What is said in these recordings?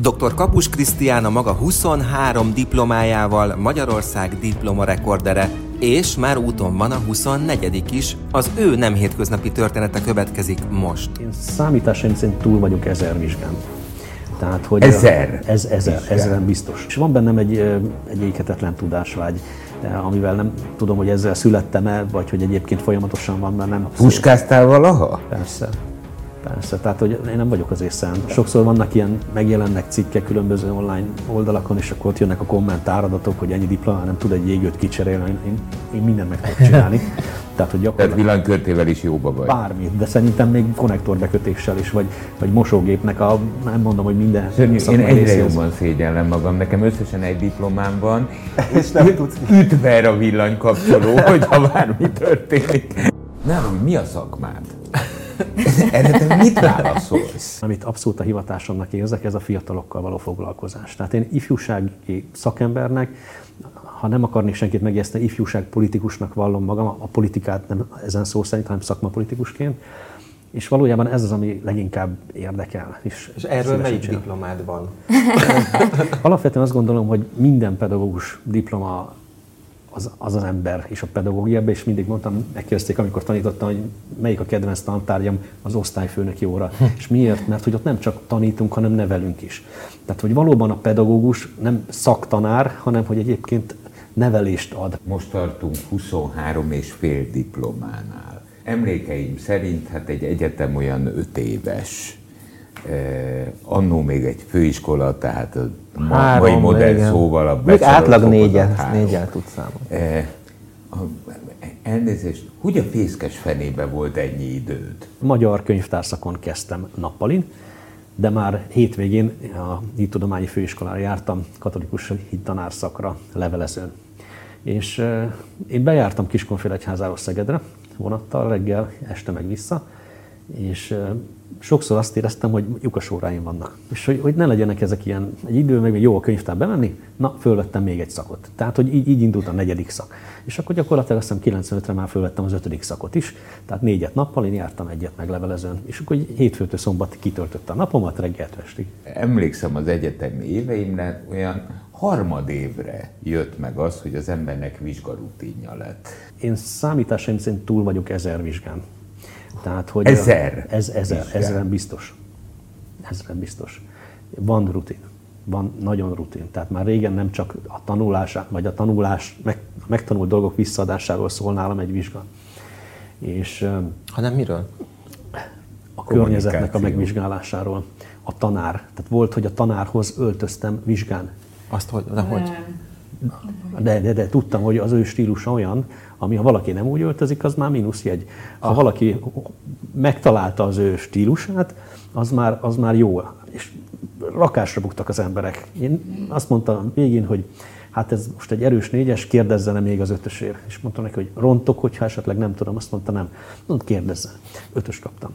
Dr. Kapus Krisztián a maga 23 diplomájával Magyarország diplomarekordere, és már úton van a 24 is. Az ő nem hétköznapi története következik most. Én számításaim szerint túl vagyok ezer vizsgán. Tehát, hogy ezer? Ez ezer, ezeren biztos. És van bennem egy, egy éketetlen tudásvágy, amivel nem tudom, hogy ezzel születtem-e, vagy hogy egyébként folyamatosan van bennem. Puskáztál valaha? Persze. Persze, tehát hogy én nem vagyok az észen. Sokszor vannak ilyen, megjelennek cikkek különböző online oldalakon, és akkor ott jönnek a kommentáradatok, hogy ennyi diplomá nem tud egy jégőt kicserélni. Én, én mindent meg tudok csinálni. Tehát, hogy Tehát villanykörtével is jóba vagy. Bármit, de szerintem még konnektorbekötéssel is, vagy, vagy mosógépnek a, nem mondom, hogy minden. Szörnyű, én egyre jobban szégyellem magam. Nekem összesen egy diplomám van, és nem tudsz. Ütver a villanykapcsoló, hogyha bármi történik. Nem, mi a szakmád? Erre te mit válaszolsz? Amit abszolút a hivatásomnak érzek, ez a fiatalokkal való foglalkozás. Tehát én ifjúsági szakembernek, ha nem akarnék senkit megjeszteni, ifjúság politikusnak vallom magam, a politikát nem ezen szó szerint, hanem szakmapolitikusként, és valójában ez az, ami leginkább érdekel. És, és erről melyik csinál. diplomád van? Alapvetően azt gondolom, hogy minden pedagógus diploma az, az az ember és a pedagógiában, és mindig mondtam, megkérdezték, amikor tanítottam, hogy melyik a kedvenc tantárgyam az osztályfőnöki óra. és miért? Mert hogy ott nem csak tanítunk, hanem nevelünk is. Tehát, hogy valóban a pedagógus nem szaktanár, hanem hogy egyébként nevelést ad. Most tartunk 23 és fél diplománál. Emlékeim szerint hát egy egyetem olyan 5 éves. Eh, annó még egy főiskola, tehát a Három, mai modern igen. szóval a Még átlag négyet, négyet tud számolni. Eh, elnézést, hogy a fészkes fenébe volt ennyi időd? Magyar könyvtárszakon kezdtem nappalin, de már hétvégén a Hittudományi Főiskolára jártam katolikus hittanárszakra levelezőn. És eh, én bejártam Kiskunfélegyházáról Szegedre vonattal reggel, este meg vissza, és sokszor azt éreztem, hogy lyukas óráim vannak. És hogy, hogy ne legyenek ezek ilyen, egy idő meg jó a könyvtár bemenni, na, fölvettem még egy szakot. Tehát, hogy így, így indult a negyedik szak. És akkor gyakorlatilag azt hiszem 95-re már fölvettem az ötödik szakot is. Tehát négyet nappal, én jártam egyet meglevelezőn. És akkor hétfőtől szombat kitöltötte a napomat reggeltől estig. Emlékszem az egyetemi éveimre, olyan harmadévre jött meg az, hogy az embernek vizsgarutinja lett. Én számításaim szerint túl vagyok ezer vizsgán. Tehát, hogy ezer? Ez ezer, ezeren biztos. Ezeren biztos. Van rutin. Van nagyon rutin. Tehát már régen nem csak a tanulás, vagy a tanulás, meg, a megtanult dolgok visszaadásáról szól nálam egy vizsga. És, Hanem miről? A környezetnek a megvizsgálásáról. A tanár. Tehát volt, hogy a tanárhoz öltöztem vizsgán. Azt hogy? De hogy? De, de, de tudtam, hogy az ő stílusa olyan, ami ha valaki nem úgy öltözik, az már jegy. Ha valaki megtalálta az ő stílusát, az már, az már jó. És rakásra buktak az emberek. Én azt mondtam végén, hogy hát ez most egy erős négyes, kérdezzen még az ötösért. És mondtam neki, hogy rontok, hogyha esetleg nem tudom, azt mondta nem. Mondta, kérdezzen. Ötös kaptam.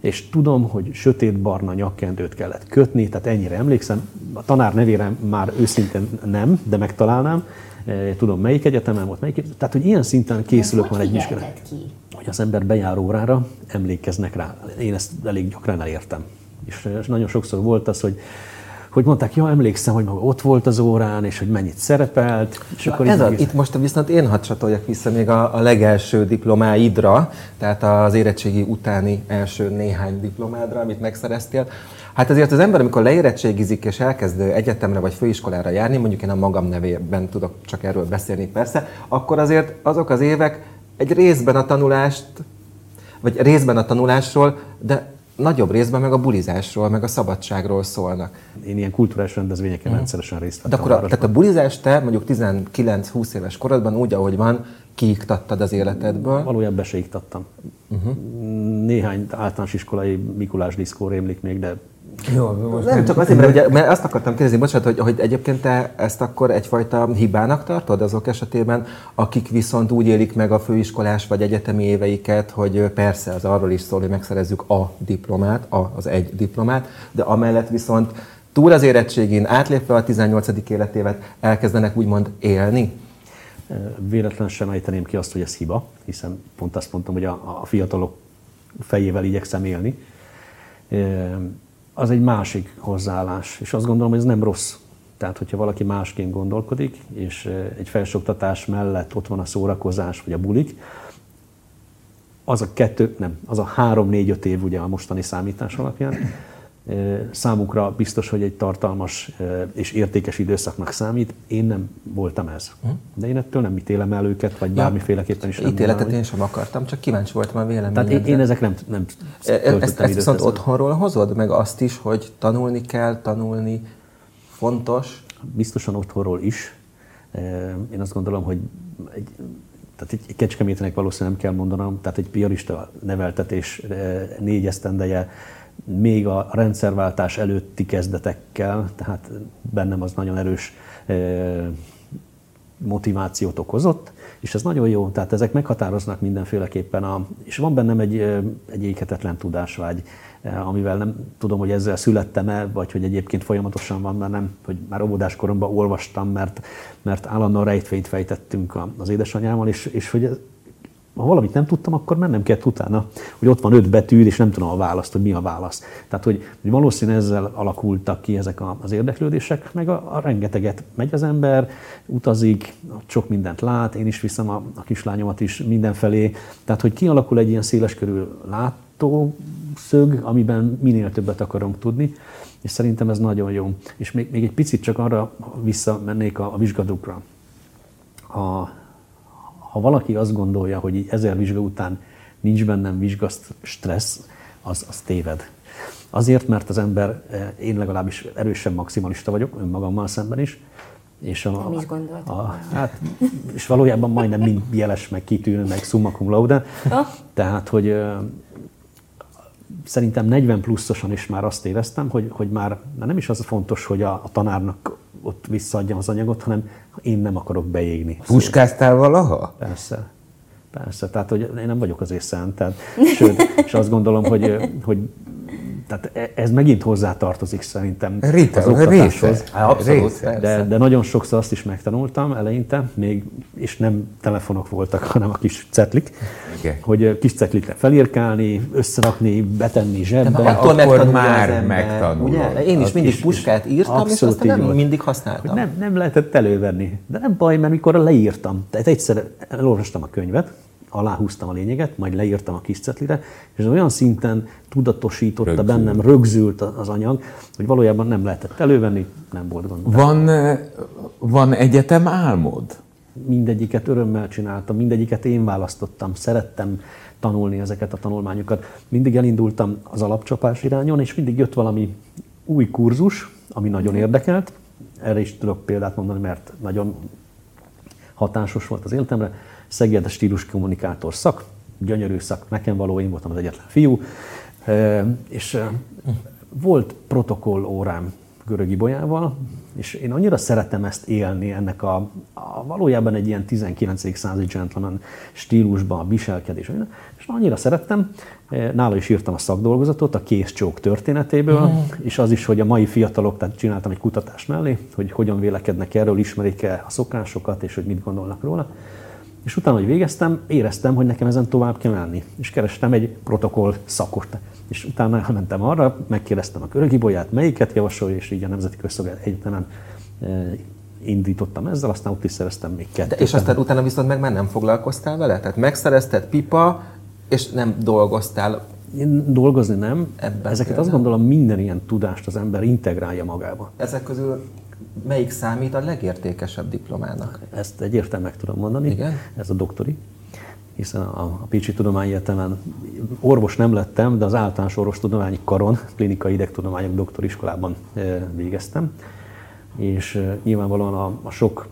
És tudom, hogy sötét-barna nyakkendőt kellett kötni, tehát ennyire emlékszem. A tanár nevére már őszintén nem, de megtalálnám. Eh, tudom melyik egyetemen volt, melyik, tehát hogy ilyen szinten készülök már egy vizsgálat. Hogy az ember bejár órára, emlékeznek rá. Én ezt elég gyakran elértem. És nagyon sokszor volt az, hogy hogy mondták, ja, emlékszem, hogy maga ott volt az órán, és hogy mennyit szerepelt. És akkor ez a, itt most viszont én hadd csatoljak vissza még a, a legelső diplomáidra, tehát az érettségi utáni első néhány diplomádra, amit megszereztél. Hát azért az ember, amikor leérettségizik és elkezd egyetemre vagy főiskolára járni, mondjuk én a magam nevében tudok csak erről beszélni persze, akkor azért azok az évek egy részben a tanulást, vagy részben a tanulásról, de nagyobb részben meg a bulizásról, meg a szabadságról szólnak. Én ilyen kulturális rendezvényeken mm. rendszeresen részt vettem. De akkor a, tehát a bulizást te mondjuk 19-20 éves korodban úgy, ahogy van, kiiktattad az életedből? Valójában be se iktattam. Uh-huh. Néhány általános iskolai Mikulás diszkó rémlik még, de jó, most nem, csak azért, mert, ugye, mert azt akartam kérdezni, bocsánat, hogy, hogy egyébként te ezt akkor egyfajta hibának tartod azok esetében, akik viszont úgy élik meg a főiskolás vagy egyetemi éveiket, hogy persze az arról is szól, hogy megszerezzük a diplomát, a, az egy diplomát, de amellett viszont túl az érettségén, átlépve a 18. életévet elkezdenek úgymond élni? Véletlenül sem ejteném ki azt, hogy ez hiba, hiszen pont azt mondtam, hogy a, a fiatalok fejével igyekszem élni az egy másik hozzáállás, és azt gondolom, hogy ez nem rossz. Tehát, hogyha valaki másként gondolkodik, és egy felsőoktatás mellett ott van a szórakozás, vagy a bulik, az a kettő, nem, az a három-négy-öt év ugye a mostani számítás alapján, számukra biztos, hogy egy tartalmas és értékes időszaknak számít. Én nem voltam ez. Hm? De én ettől nem ítélem el őket, vagy bármiféleképpen is nem Ítéletet én sem akartam, csak kíváncsi voltam a véleményedre. Tehát én, én ezek nem, nem Ezt, ezt viszont otthonról hozod, meg azt is, hogy tanulni kell, tanulni fontos? Biztosan otthonról is. Én azt gondolom, hogy egy, tehát egy kecskemétenek valószínűleg nem kell mondanom, tehát egy piarista neveltetés négy esztendeje még a rendszerváltás előtti kezdetekkel, tehát bennem az nagyon erős motivációt okozott, és ez nagyon jó, tehát ezek meghatároznak mindenféleképpen, a, és van bennem egy, egy éketetlen tudásvágy, amivel nem tudom, hogy ezzel születtem-e, vagy hogy egyébként folyamatosan van bennem, hogy már óvodás koromban olvastam, mert, mert állandóan rejtvényt fejtettünk az édesanyámmal, és, és hogy ha valamit nem tudtam, akkor mennem kellett utána, hogy ott van öt betű, és nem tudom a választ, hogy mi a válasz. Tehát, hogy, hogy valószínűleg ezzel alakultak ki ezek az érdeklődések, meg a, a rengeteget megy az ember, utazik, sok mindent lát, én is viszem a, a kislányomat is mindenfelé. Tehát, hogy kialakul egy ilyen széleskörű látószög, amiben minél többet akarunk tudni, és szerintem ez nagyon jó. És még, még egy picit csak arra visszamennék a, a vizsgadókra. A, ha valaki azt gondolja, hogy így ezer vizsga után nincs bennem vizsgaszt stressz, az, az téved. Azért, mert az ember, eh, én legalábbis erősen maximalista vagyok, önmagammal szemben is, és a, Nem is a, hát, és valójában majdnem mind jeles, meg kitűnő, meg summa cum laude. Oh. Tehát, hogy szerintem 40 pluszosan is már azt éreztem, hogy, hogy már, már nem is az fontos, hogy a, a tanárnak ott visszaadjam az anyagot, hanem én nem akarok beégni. Puskáztál valaha? Persze. Persze, tehát hogy én nem vagyok azért szent, tehát, sőt, és azt gondolom, hogy, hogy tehát e, ez megint hozzá tartozik szerintem Rita, az oktatáshoz. Abszolút, része, de, de nagyon sokszor azt is megtanultam eleinte, még, és nem telefonok voltak, hanem a kis cetlik, Igen. hogy kis cetlikre felírkálni, összerakni, betenni zsebbe. De akkor, akkor már megtanulom. Ugye? Én is mindig puskát írtam, Abszolút és aztán nem mindig használtam. Hogy nem, nem lehetett elővenni. De nem baj, mert mikor leírtam, tehát egyszer elolvastam a könyvet, aláhúztam a lényeget, majd leírtam a kis cetlire, és olyan szinten tudatosította Rögzül. bennem, rögzült az anyag, hogy valójában nem lehetett elővenni, nem volt gond. Van, van egyetem álmod? Mindegyiket örömmel csináltam, mindegyiket én választottam, szerettem tanulni ezeket a tanulmányokat. Mindig elindultam az alapcsapás irányon, és mindig jött valami új kurzus, ami nagyon érdekelt. Erre is tudok példát mondani, mert nagyon hatásos volt az életemre Szeged a stílus kommunikátor szak, gyönyörű szak, nekem való, én voltam az egyetlen fiú, és volt protokoll órám Görögi Bolyával, és én annyira szeretem ezt élni, ennek a, a valójában egy ilyen 19. századi gentleman stílusban, a viselkedés, és annyira szerettem, nála is írtam a szakdolgozatot a készcsók történetéből, mm. és az is, hogy a mai fiatalok, tehát csináltam egy kutatást mellé, hogy hogyan vélekednek erről, ismerik-e a szokásokat, és hogy mit gondolnak róla. És utána, hogy végeztem, éreztem, hogy nekem ezen tovább kell menni. És kerestem egy protokoll szakot. És utána mentem arra, megkérdeztem a körögibolyát, melyiket javasolja, és így a Nemzeti Közszolgálat Egyetemen eh, indítottam ezzel, aztán ott is szereztem még kettőt. De és aztán utána viszont meg már nem foglalkoztál vele? Tehát megszerezted pipa, és nem dolgoztál én dolgozni nem. Ebben Ezeket például. azt gondolom minden ilyen tudást az ember integrálja magába. Ezek közül melyik számít a legértékesebb diplomának? Ezt egyértelműen meg tudom mondani. Igen? Ez a doktori hiszen a, a Pécsi Tudományegyetemen orvos nem lettem, de az általános orvostudományi karon, klinikai idegtudományok doktoriskolában e, végeztem, és e, nyilvánvalóan a, a sok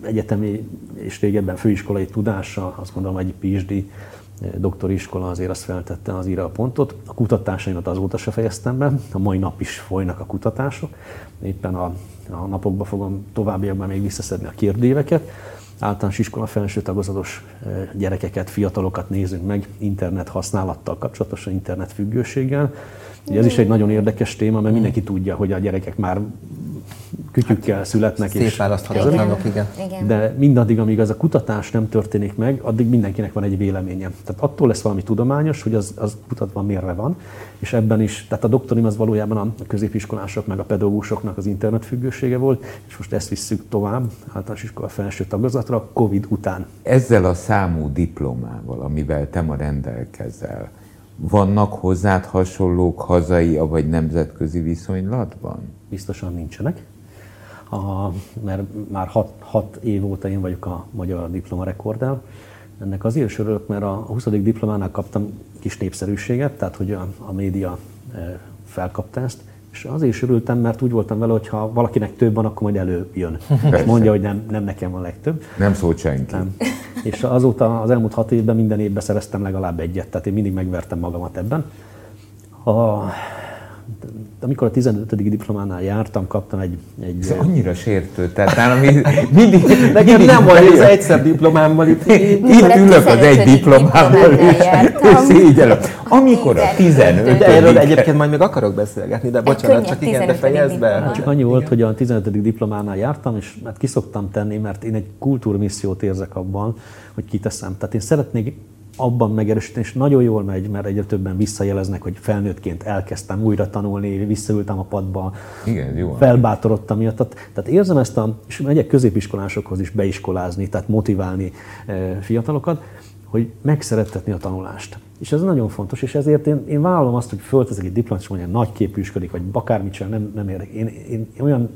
egyetemi és régebben főiskolai tudása, azt gondolom egy PhD e, doktori iskola azért azt feltette az íra a pontot. A kutatásaimat azóta se fejeztem be, a mai nap is folynak a kutatások. Éppen a a napokban fogom továbbiakban még visszaszedni a kérdéveket. Általános iskola felső tagozatos gyerekeket, fiatalokat nézünk meg internet használattal kapcsolatosan, internet függőséggel. Ugye ez is egy nagyon érdekes téma, mert mindenki tudja, hogy a gyerekek már kütyükkel születnek. Szétválaszthatatlanok, igen. igen. De mindaddig, amíg az a kutatás nem történik meg, addig mindenkinek van egy véleménye. Tehát attól lesz valami tudományos, hogy az, az kutatva mérve van, és ebben is, tehát a doktorim az valójában a középiskolások meg a pedagógusoknak az internetfüggősége volt, és most ezt visszük tovább, általános iskola felső tagozatra, Covid után. Ezzel a számú diplomával, amivel te ma rendelkezel, vannak hozzád hasonlók hazai, vagy nemzetközi viszonylatban? Biztosan nincsenek. A, mert már hat, hat év óta én vagyok a magyar diplomarekordel. Ennek azért örülök, mert a 20. diplománál kaptam kis népszerűséget, tehát hogy a, a média e, felkapta ezt, és azért is örültem, mert úgy voltam vele, hogy ha valakinek több van, akkor majd előjön. És mondja, hogy nem, nem nekem van legtöbb. Nem szólt senki. Nem. És azóta az elmúlt hat évben minden évben szereztem legalább egyet, tehát én mindig megvertem magamat ebben. A, amikor a 15. diplománál jártam, kaptam egy... egy Ez annyira sértő, tehát nálam mindig... Nekem nem volt az egyszer diplomámmal itt. Itt ülök az egy diplomámmal, és. Amikor a 15. De erről egyébként majd még akarok beszélgetni, de bocsánat, csak igen, de fejezd be. Csak annyi volt, hogy a 15. diplománál jártam, és mert hát kiszoktam tenni, mert én egy kultúrmissziót érzek abban, hogy kiteszem. Tehát én szeretnék abban megerősíteni, és nagyon jól megy, mert egyre többen visszajeleznek, hogy felnőttként elkezdtem újra tanulni, visszaültem a padba, Igen, jó. felbátorodtam miatt. Tehát, érzem ezt a, és megyek középiskolásokhoz is beiskolázni, tehát motiválni e, fiatalokat, hogy megszerettetni a tanulást. És ez nagyon fontos, és ezért én, én vállalom azt, hogy fölteszek egy diplomát, és mondja, nagy képűsködik, vagy bármit sem, nem, nem érdekel. Én, én, én olyan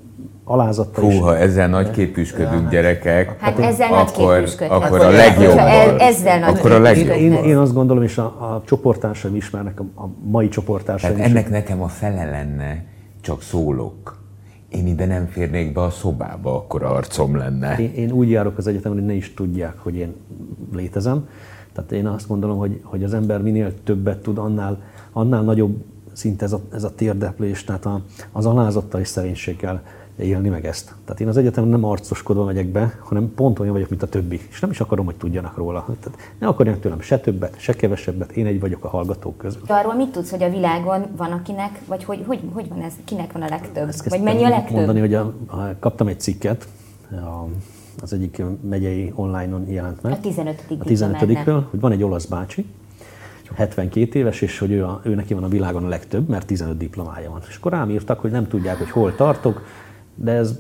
alázattal Húha, ezzel nagy képűsködünk gyerekek, hát ezzel akkor, nagy akkor a legjobb. Ezzel nagy akkor a legjobb. Én, én, azt gondolom, és a, a csoportársaim ismernek, a, a mai csoportársaim Tehát ennek is. nekem a fele lenne, csak szólok. Én ide nem férnék be a szobába, akkor arcom lenne. Én, én úgy járok az egyetemre, hogy ne is tudják, hogy én létezem. Tehát én azt gondolom, hogy, hogy az ember minél többet tud, annál, annál nagyobb szint ez a, ez a térdeplés, tehát a, az alázattal és szerénységgel élni meg ezt. Tehát én az egyetem nem arcoskodva megyek be, hanem pont olyan vagyok, mint a többi. És nem is akarom, hogy tudjanak róla. Tehát ne akarjanak tőlem se többet, se kevesebbet, én egy vagyok a hallgatók közül. De arról mit tudsz, hogy a világon van akinek, vagy hogy, hogy, hogy van ez, kinek van a legtöbb? Ezt vagy mennyi a legtöbb? mondani, hogy a, a, kaptam egy cikket, a, az egyik megyei online-on jelent meg. A 15. A 15 hogy van egy olasz bácsi, 72 éves, és hogy ő, a, ő neki van a világon a legtöbb, mert 15 diplomája van. És akkor rám írtak, hogy nem tudják, hogy hol tartok, de ez,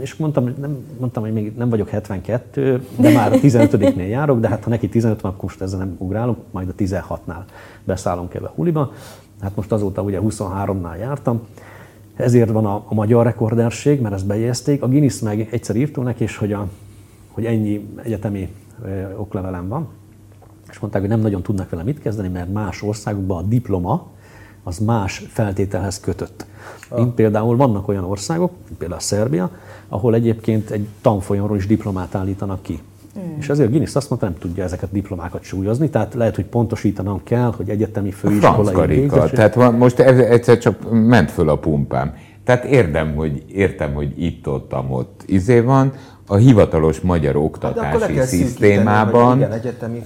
és mondtam, nem, mondtam, hogy még nem vagyok 72, de már a 15-nél járok, de hát ha neki 15 van, akkor most ezzel nem ugrálok, majd a 16-nál beszállunk ebbe a huliba. Hát most azóta ugye 23-nál jártam, ezért van a, a magyar rekorderség, mert ezt bejegyezték. A Guinness meg egyszer írtunk neki, és hogy, a, hogy ennyi egyetemi ö, oklevelem van, és mondták, hogy nem nagyon tudnak vele mit kezdeni, mert más országokban a diploma az más feltételhez kötött. Ah. Mint például vannak olyan országok, mint például Szerbia, ahol egyébként egy tanfolyamról is diplomát állítanak ki. Mm. És ezért Guinness azt mondta, nem tudja ezeket a diplomákat súlyozni, tehát lehet, hogy pontosítanom kell, hogy egyetemi főiskolai végzés. Tehát van, most egyszer csak ment föl a pumpám. Tehát érdem, hogy, értem, hogy itt-ott, ott izé van, a hivatalos magyar oktatási hát szisztémában igen, egyetemi...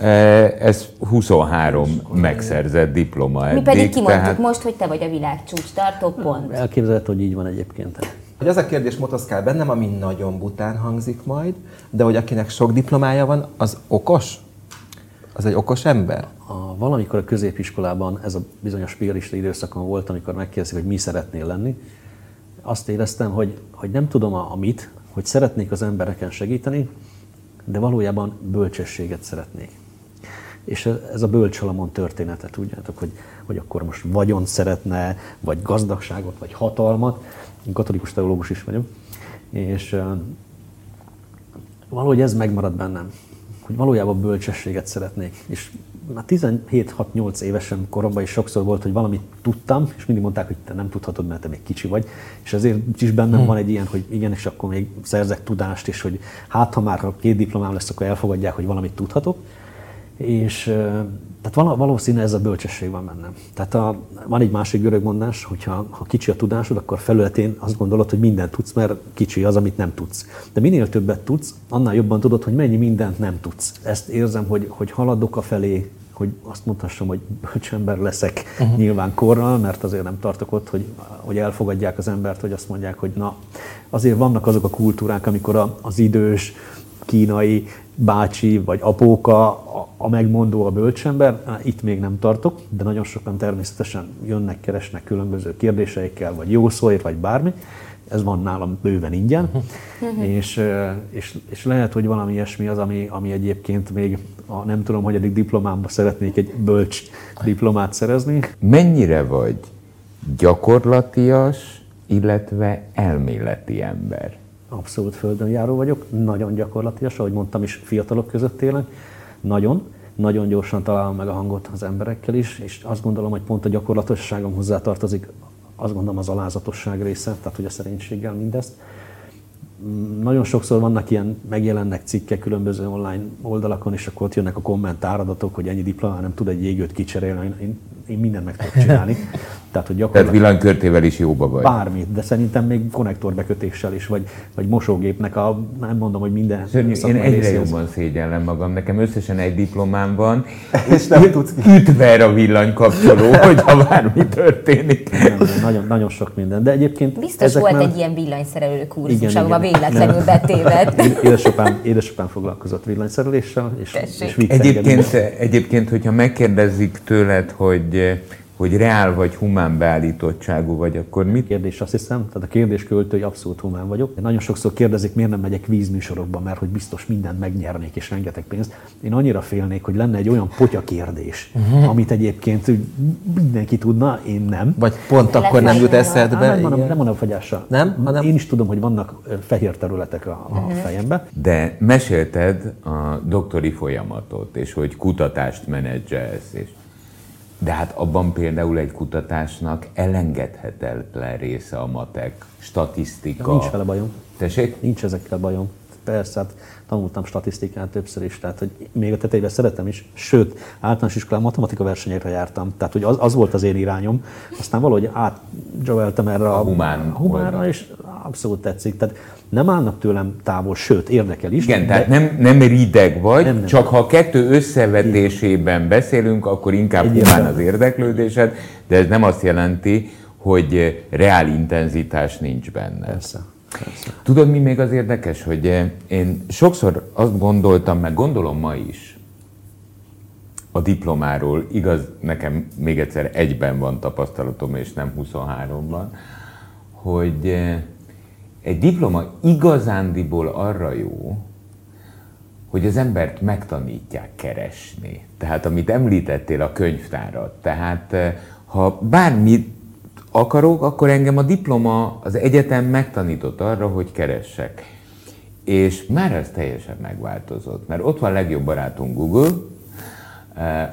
ez 23 megszerzett diploma eddig. Mi pedig kimondtuk tehát... most, hogy te vagy a világ csúcs tartó pont. Elképzelhető, hogy így van egyébként. Hogy az a kérdés motoszkál bennem, ami nagyon bután hangzik majd, de hogy akinek sok diplomája van, az okos? Az egy okos ember? A, valamikor a középiskolában ez a bizonyos spirista időszakon volt, amikor megkérdezik, hogy mi szeretnél lenni. Azt éreztem, hogy, hogy nem tudom a, a mit, hogy szeretnék az embereken segíteni, de valójában bölcsességet szeretnék. És ez a bölcsalamon története, tudjátok, hogy, hogy akkor most vagyon szeretne, vagy gazdagságot, vagy hatalmat. Én katolikus teológus is vagyok. És valahogy ez megmarad bennem, hogy valójában bölcsességet szeretnék. És már 17-6-8 évesen koromban is sokszor volt, hogy valamit tudtam, és mindig mondták, hogy te nem tudhatod, mert te még kicsi vagy. És ezért is bennem hmm. van egy ilyen, hogy igen, és akkor még szerzek tudást, és hogy hát ha már ha két diplomám lesz, akkor elfogadják, hogy valamit tudhatok. És tehát valószínű ez a bölcsesség van bennem. Tehát a, van egy másik görög mondás, hogy ha, ha kicsi a tudásod, akkor felületén azt gondolod, hogy mindent tudsz, mert kicsi az, amit nem tudsz. De minél többet tudsz, annál jobban tudod, hogy mennyi mindent nem tudsz. Ezt érzem, hogy, hogy haladok a felé, hogy azt mondhassam, hogy bölcsember leszek uh-huh. nyilván korral, mert azért nem tartok ott, hogy, hogy elfogadják az embert, hogy azt mondják, hogy na, azért vannak azok a kultúrák, amikor a, az idős kínai bácsi vagy apóka a, a megmondó a bölcsember, itt még nem tartok, de nagyon sokan természetesen jönnek, keresnek különböző kérdéseikkel, vagy jó szóért, vagy bármi, ez van nálam bőven ingyen, és, és, és lehet, hogy valami ilyesmi az, ami, ami egyébként még a nem tudom, hogy eddig diplomámba szeretnék egy bölcs diplomát szerezni. Mennyire vagy gyakorlatias, illetve elméleti ember? Abszolút földön járó vagyok, nagyon gyakorlatias, ahogy mondtam is, fiatalok között élek, nagyon, nagyon gyorsan találom meg a hangot az emberekkel is, és azt gondolom, hogy pont a gyakorlatosságom hozzátartozik azt gondolom az alázatosság része, tehát hogy a szerénységgel mindezt. Mm, nagyon sokszor vannak ilyen, megjelennek cikkek különböző online oldalakon, és akkor ott jönnek a kommentáradatok, hogy ennyi diplomán nem tud egy jégőt kicserélni. Én, én mindent meg tudok csinálni. Tehát, hogy gyakorlatilag... Tehát villanykörtével is jóba vagy. Bármit, de szerintem még konnektorbekötéssel is, vagy, vagy mosógépnek a, nem mondom, hogy minden. Szörnyű, én egyre részéhez. jobban szégyellem magam. Nekem összesen egy diplomám van, és nem tudsz ütver a villanykapcsoló, hogy ha bármi történik. Nem, nem, nagyon, nagyon sok minden. De egyébként Biztos volt már... egy ilyen villanyszerelő kurzus, ahova véletlenül betévedt. Édesapám, édesapám foglalkozott villanyszereléssel, és, és egyébként, egyébként, hogyha megkérdezik tőled, hogy hogy reál vagy humán beállítottságú vagy, akkor mit? Kérdés azt hiszem, tehát a kérdés költő, hogy abszolút humán vagyok. Én nagyon sokszor kérdezik, miért nem megyek vízműsorokba, mert hogy biztos mindent megnyernék és rengeteg pénzt. Én annyira félnék, hogy lenne egy olyan potya kérdés, uh-huh. amit egyébként mindenki tudna, én nem. Vagy pont Le akkor nem jut eszedbe. Nem, nem, nem mondom fagyással. Nem? Hanem... Én is tudom, hogy vannak fehér területek a, a uh-huh. fejembe. De mesélted a doktori folyamatot, és hogy kutatást menedzselsz, és de hát abban például egy kutatásnak elengedhetetlen része a matek, statisztika. Nincs vele bajom. Tessék? Nincs ezekkel bajom. Persze, hát tanultam statisztikát többször is, tehát hogy még a tetejében szeretem is, sőt, általános iskolán matematika versenyekre jártam, tehát hogy az, az volt az én irányom, aztán valahogy átdzsaveltem erre a, a humán a humánra, és abszolút tetszik. Tehát nem állnak tőlem távol, sőt, érdekel is. Igen, tehát nem, nem rideg vagy, nem, nem. csak ha a kettő összevetésében beszélünk, akkor inkább humán az érdeklődésed, de ez nem azt jelenti, hogy reál intenzitás nincs benne. Persze. Persze. Tudod, mi még az érdekes, hogy én sokszor azt gondoltam, meg gondolom ma is, a diplomáról, igaz, nekem még egyszer egyben van tapasztalatom, és nem 23-ban, hogy egy diploma igazándiból arra jó, hogy az embert megtanítják keresni. Tehát amit említettél a könyvtárat. Tehát eh, ha bármit akarok, akkor engem a diploma, az egyetem megtanított arra, hogy keressek. És már ez teljesen megváltozott, mert ott van legjobb barátunk Google,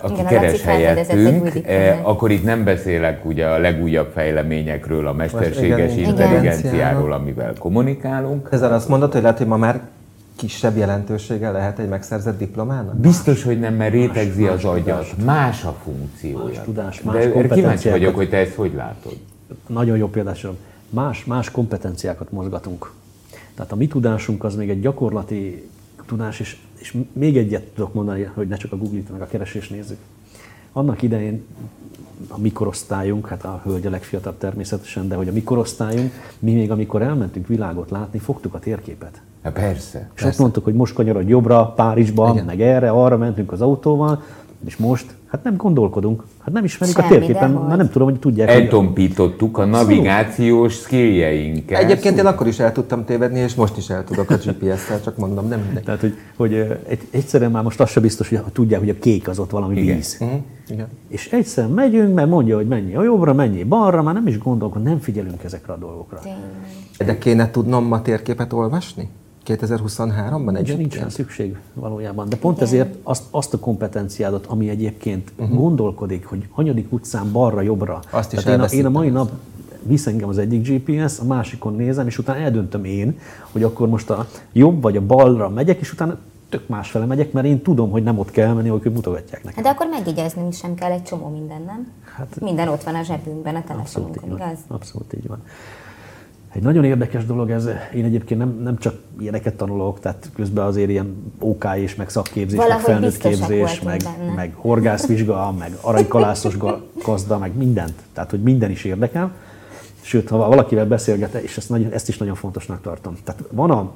aki Igen, keres helyettünk, eh, akkor itt nem beszélek ugye a legújabb fejleményekről, a mesterséges igen, intelligenciáról, amivel kommunikálunk. Ezzel azt mondod, hogy lehet, hogy ma már kisebb jelentősége lehet egy megszerzett diplomának? Biztos, hogy nem, mert rétegzi más, az agyat. Más a funkciója. Más tudás, más De kíváncsi vagyok, hogy te ezt hogy látod. Nagyon jó példásra. Más, más kompetenciákat mozgatunk. Tehát a mi tudásunk az még egy gyakorlati tudás, és, és még egyet tudok mondani, hogy ne csak a Google-t, meg a keresést nézzük. Annak idején a mikorosztályunk, hát a hölgy a legfiatalabb természetesen, de hogy a mikorosztályunk, mi még amikor elmentünk világot látni, fogtuk a térképet. Ja, persze. És persze. ott mondtuk, hogy most kanyarodj jobbra, Párizsba, Igen. meg erre, arra mentünk az autóval, és most, hát nem gondolkodunk, hát nem ismerik Semmi, a térképen, már nem tudom, hogy tudják. Eltompítottuk a navigációs skilljeinket. Egyébként én akkor is el tudtam tévedni, és most is el tudok a GPS-szel, csak mondom, nem mindegy. Tehát, hogy, hogy egy, egyszerűen már most az sem biztos, hogy tudják, hogy a kék az ott valami Igen. víz. Uh-huh. Igen. És egyszer megyünk, mert mondja, hogy mennyi a jobbra, mennyi balra, már nem is gondolkodunk, nem figyelünk ezekre a dolgokra. De kéne tudnom a térképet olvasni? 2023-ban egyébként? Nincsen szükség valójában. De pont ezért azt, azt a kompetenciádat, ami egyébként uh-huh. gondolkodik, hogy hanyadik utcán balra, jobbra. Azt is én, a, én a mai nap visz engem az egyik GPS, a másikon nézem, és utána eldöntöm én, hogy akkor most a jobb vagy a balra megyek, és utána tök másfele megyek, mert én tudom, hogy nem ott kell menni, hogy ők mutogatják nekem. De akkor megjegyezni sem kell egy csomó minden, nem? Hát, Minden ott van a zsebünkben, a telefonunkon, igaz? Abszolút így van. Egy nagyon érdekes dolog ez, én egyébként nem, nem csak ilyeneket tanulok, tehát közben azért ilyen OK és meg szakképzés, Valahogy meg felnőtt képzés, meg, voltunk meg horgászvizsga, meg aranykalászos ga- gazda, meg mindent. Tehát, hogy minden is érdekel. Sőt, ha valakivel beszélget, és ezt, nagyon, ezt is nagyon fontosnak tartom. Tehát van, a,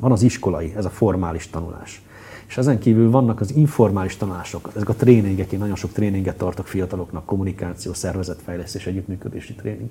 van az iskolai, ez a formális tanulás. És ezen kívül vannak az informális tanulások, ezek a tréningek, én nagyon sok tréninget tartok fiataloknak, kommunikáció, szervezetfejlesztés, együttműködési tréning.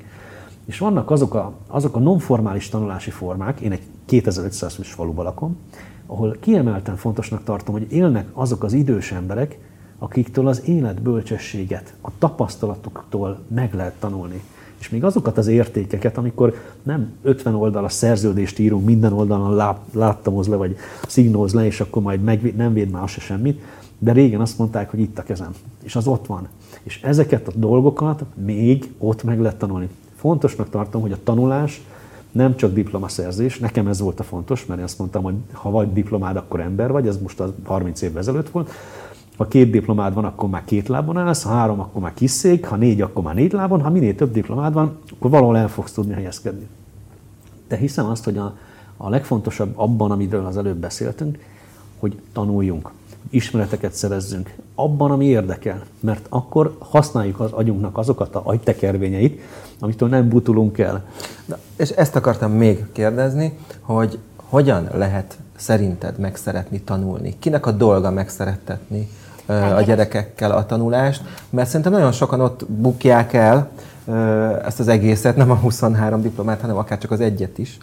És vannak azok a, azok a nonformális tanulási formák, én egy 2500 fős faluban lakom, ahol kiemelten fontosnak tartom, hogy élnek azok az idős emberek, akiktől az életbölcsességet, a tapasztalatoktól meg lehet tanulni. És még azokat az értékeket, amikor nem 50 oldalas szerződést írunk, minden oldalon lá, láttamoz le, vagy szignóz le, és akkor majd meg, nem véd már se semmit, de régen azt mondták, hogy itt a kezem, és az ott van. És ezeket a dolgokat még ott meg lehet tanulni. Fontosnak tartom, hogy a tanulás nem csak diplomaszerzés, nekem ez volt a fontos, mert én azt mondtam, hogy ha vagy diplomád, akkor ember vagy, ez most a 30 évvel ezelőtt volt. Ha két diplomád van, akkor már két lábon állsz, ha három, akkor már kis szék, ha négy, akkor már négy lábon, ha minél több diplomád van, akkor valahol el fogsz tudni helyezkedni. De hiszem azt, hogy a, a legfontosabb abban, amiről az előbb beszéltünk, hogy tanuljunk, ismereteket szerezzünk, abban, ami érdekel, mert akkor használjuk az agyunknak azokat a agytekervényeit, amitől nem butulunk el. Na, és ezt akartam még kérdezni, hogy hogyan lehet szerinted megszeretni tanulni? Kinek a dolga megszerettetni a gyerekekkel a tanulást? Mert szerintem nagyon sokan ott bukják el ezt az egészet, nem a 23 diplomát, hanem akár csak az egyet is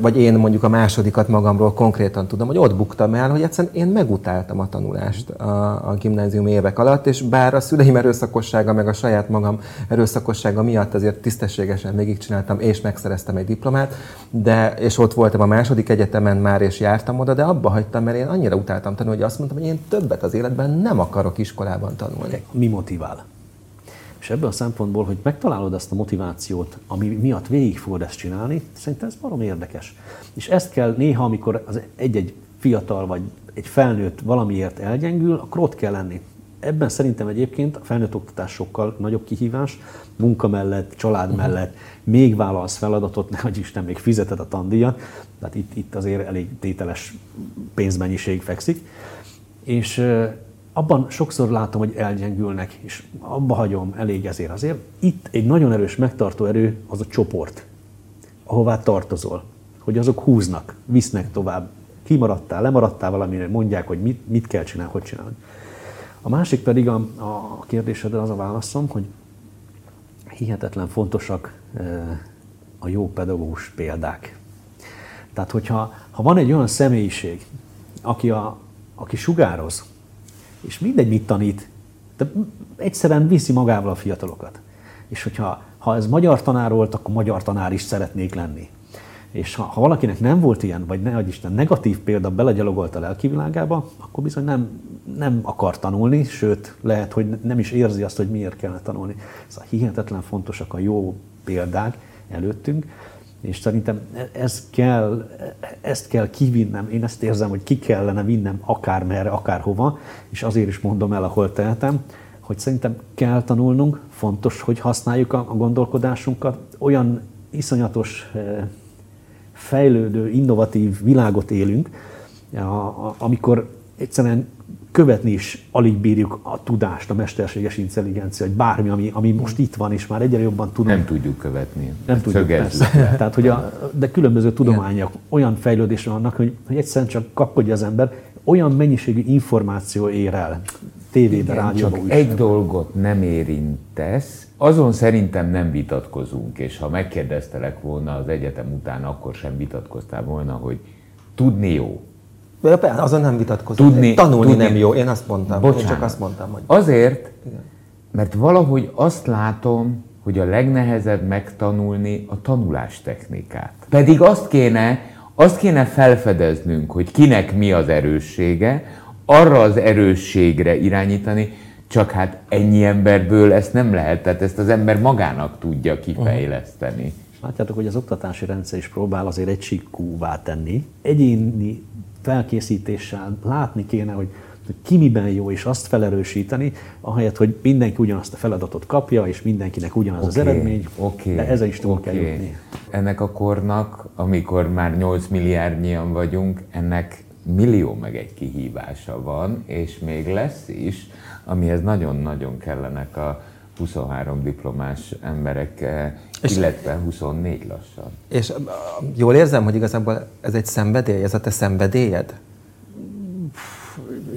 vagy én mondjuk a másodikat magamról konkrétan tudom, hogy ott buktam el, hogy egyszerűen én megutáltam a tanulást a, a gimnázium évek alatt, és bár a szüleim erőszakossága, meg a saját magam erőszakossága miatt azért tisztességesen végigcsináltam, és megszereztem egy diplomát, de, és ott voltam a második egyetemen már, és jártam oda, de abba hagytam, mert én annyira utáltam tanulni, hogy azt mondtam, hogy én többet az életben nem akarok iskolában tanulni. Mi motivál? És ebből a szempontból, hogy megtalálod ezt a motivációt, ami miatt végig fogod ezt csinálni, szerintem ez barom érdekes. És ezt kell néha, amikor az egy-egy fiatal vagy egy felnőtt valamiért elgyengül, akkor ott kell lenni. Ebben szerintem egyébként a felnőtt oktatás sokkal nagyobb kihívás, munka mellett, család uh-huh. mellett, még vállalsz feladatot, nehogy Isten még fizeted a tandíjat, tehát itt, itt azért elég tételes pénzmennyiség fekszik. És abban sokszor látom, hogy elgyengülnek, és abba hagyom elég ezért azért. Itt egy nagyon erős megtartó erő az a csoport, ahová tartozol, hogy azok húznak, visznek tovább. Kimaradtál, lemaradtál valamire, mondják, hogy mit, mit kell csinálni, hogy csinálni. A másik pedig a, a kérdésedre az a válaszom, hogy hihetetlen fontosak a jó pedagógus példák. Tehát, hogyha ha van egy olyan személyiség, aki, a, aki sugároz, és mindegy, mit tanít, de egyszerűen viszi magával a fiatalokat. És hogyha ha ez magyar tanár volt, akkor magyar tanár is szeretnék lenni. És ha, ha valakinek nem volt ilyen, vagy ne Isten, negatív példa belegyalogolt a lelki világába, akkor bizony nem, nem akar tanulni, sőt, lehet, hogy nem is érzi azt, hogy miért kellene tanulni. Szóval hihetetlen fontosak a jó példák előttünk, és szerintem ez kell, ezt kell kivinnem, én ezt érzem, hogy ki kellene vinnem akármerre, akárhova, és azért is mondom el, ahol tehetem, hogy szerintem kell tanulnunk, fontos, hogy használjuk a gondolkodásunkat, olyan iszonyatos eh, fejlődő, innovatív világot élünk, amikor egyszerűen követni is alig bírjuk a tudást, a mesterséges intelligencia, hogy bármi, ami, ami most itt van, és már egyre jobban tudunk. Nem tudjuk követni. Nem tudjuk, persze. Tehát, hogy a, de különböző tudományok, Igen. olyan fejlődés vannak, hogy, hogy egyszerűen csak kapkodja az ember, olyan mennyiségű információ ér el tévébe, rádióba, csak egy dolgot nem érintesz, azon szerintem nem vitatkozunk, és ha megkérdeztelek volna az egyetem után, akkor sem vitatkoztál volna, hogy tudni jó, azon nem vitatkozom. Tudni, Tanulni tudni, nem jó, én azt mondtam. Bocsánat. Én csak azt mondtam, hogy... Azért, mert valahogy azt látom, hogy a legnehezebb megtanulni a tanulás technikát. Pedig azt kéne, azt kéne felfedeznünk, hogy kinek mi az erőssége, arra az erősségre irányítani, csak hát ennyi emberből ezt nem lehet, tehát ezt az ember magának tudja kifejleszteni. Látjátok, hogy az oktatási rendszer is próbál azért egy tenni. Egyéni felkészítéssel látni kéne, hogy ki miben jó, és azt felerősíteni, ahelyett, hogy mindenki ugyanazt a feladatot kapja, és mindenkinek ugyanaz okay, az eredmény, okay, de ezzel is túl okay. kell jutni. Ennek a kornak, amikor már 8 milliárdnyian vagyunk, ennek millió meg egy kihívása van, és még lesz is, amihez nagyon-nagyon kellenek a 23 diplomás emberek, és illetve 24 lassan. És jól érzem, hogy igazából ez egy szenvedély, ez a te szenvedélyed?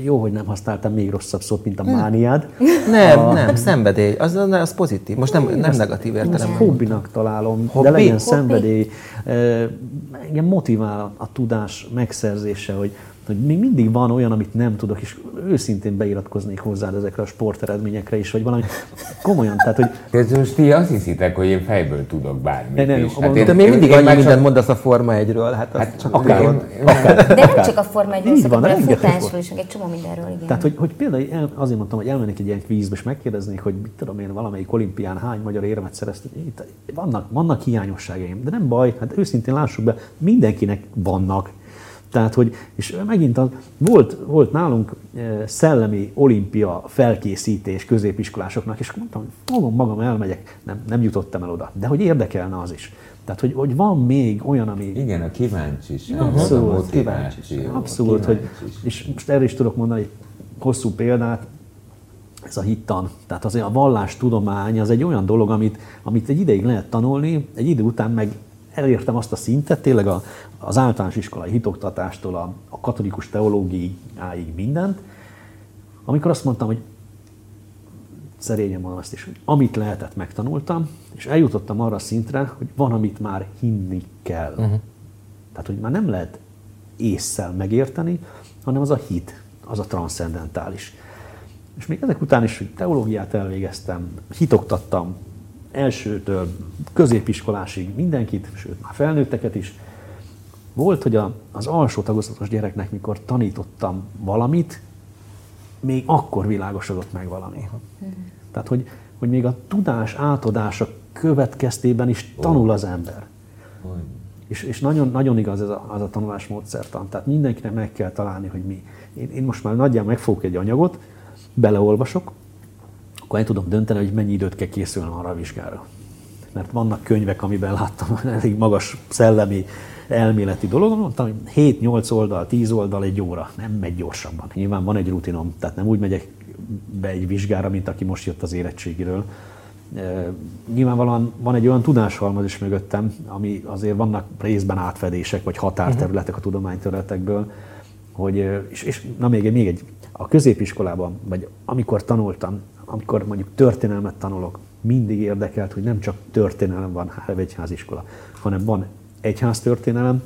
Jó, hogy nem használtam még rosszabb szót, mint a mániád. Nem, a... nem, szenvedély, az, az pozitív. Most nem, nem negatív értelemben. Hobbinak találom, Hobbi? de legyen szenvedély. Engem motivál a tudás megszerzése, hogy hogy még mindig van olyan, amit nem tudok, és őszintén beiratkoznék hozzád ezekre a sporteredményekre is, vagy valami komolyan. Tehát, hogy... Ez most ti azt hiszitek, hogy én fejből tudok bármit de nem, is. Hát én, de még mindig annyi mindent csak... mondasz a Forma 1-ről. Hát, hát csak akár, akár, akár, De nem csak a Forma 1-ről, van, a futásról is, egy csomó mindenről, igen. Tehát, hogy, hogy például el, azért mondtam, hogy elmennék egy ilyen kvízbe, és megkérdeznék, hogy mit tudom én, valamelyik olimpián hány magyar érmet szereztem. Itt vannak, vannak hiányosságaim, de nem baj, hát őszintén lássuk be, mindenkinek vannak tehát, hogy, és megint az, volt, volt nálunk e, szellemi olimpia felkészítés középiskolásoknak, és mondtam, hogy fogom magam, elmegyek. Nem, nem jutottam el oda, de hogy érdekelne az is. Tehát, hogy, hogy van még olyan, ami... Igen, a kíváncsiság. Abszolút, a kíváncsiság. Abszolút, hogy, és most erre is tudok mondani egy hosszú példát, ez a hittan. Tehát azért a vallástudomány az egy olyan dolog, amit, amit egy ideig lehet tanulni, egy idő után meg elértem azt a szintet, tényleg a, az általános iskolai hitoktatástól a, a katolikus teológiáig mindent, amikor azt mondtam, hogy szerényen mondom azt is, hogy amit lehetett, megtanultam, és eljutottam arra a szintre, hogy van, amit már hinni kell. Uh-huh. Tehát, hogy már nem lehet észszel megérteni, hanem az a hit, az a transzcendentális. És még ezek után is, hogy teológiát elvégeztem, hitoktattam, elsőtől középiskolásig mindenkit, sőt már felnőtteket is. Volt, hogy a, az alsó tagozatos gyereknek, mikor tanítottam valamit, még akkor világosodott meg valami. Tehát, hogy, hogy még a tudás átadása következtében is tanul az ember. És, és nagyon, nagyon igaz ez a, az a tanulás módszertan. Tehát mindenkinek meg kell találni, hogy mi. Én, én most már nagyjából megfogok egy anyagot, beleolvasok, akkor el tudom dönteni, hogy mennyi időt kell készülnem arra a vizsgára. Mert vannak könyvek, amiben láttam elég magas szellemi, elméleti dolog, mondtam, hogy 7-8 oldal, 10 oldal egy óra, nem megy gyorsabban. Nyilván van egy rutinom, tehát nem úgy megyek be egy vizsgára, mint aki most jött az érettségiről. Nyilvánvalóan van egy olyan tudáshalmaz is mögöttem, ami azért vannak részben átfedések, vagy határterületek a tudományterületekből, hogy, és, és na még, még egy, a középiskolában, vagy amikor tanultam, amikor mondjuk történelmet tanulok, mindig érdekelt, hogy nem csak történelem van egyháziskola, hanem van egyháztörténelem,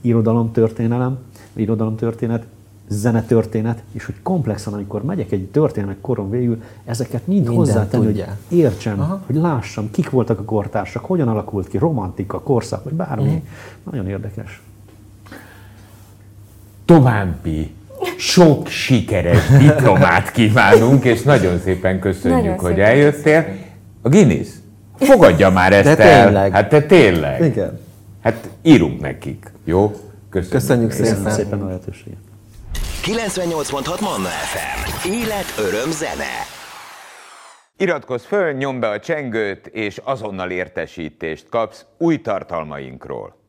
irodalomtörténelem, irodalomtörténet, zenetörténet, és hogy komplexan, amikor megyek egy történelmek koron végül, ezeket mind Minden hozzátenni, hogy értsem, Aha. hogy lássam, kik voltak a kortársak, hogyan alakult ki, romantika, korszak, vagy bármi. Uh-huh. Nagyon érdekes. További sok sikeres diplomát kívánunk, és nagyon szépen köszönjük, nagyon hogy szépen eljöttél. A Guinness, fogadja már ezt De el. tényleg. Hát te tényleg. Igen. Hát írunk nekik, jó? Köszönjük, Köszönjük szépen. Köszönjük szépen a lehetőséget. 98.6 Manna FM. Élet, öröm, zene. Iratkozz föl, nyomd be a csengőt, és azonnal értesítést kapsz új tartalmainkról.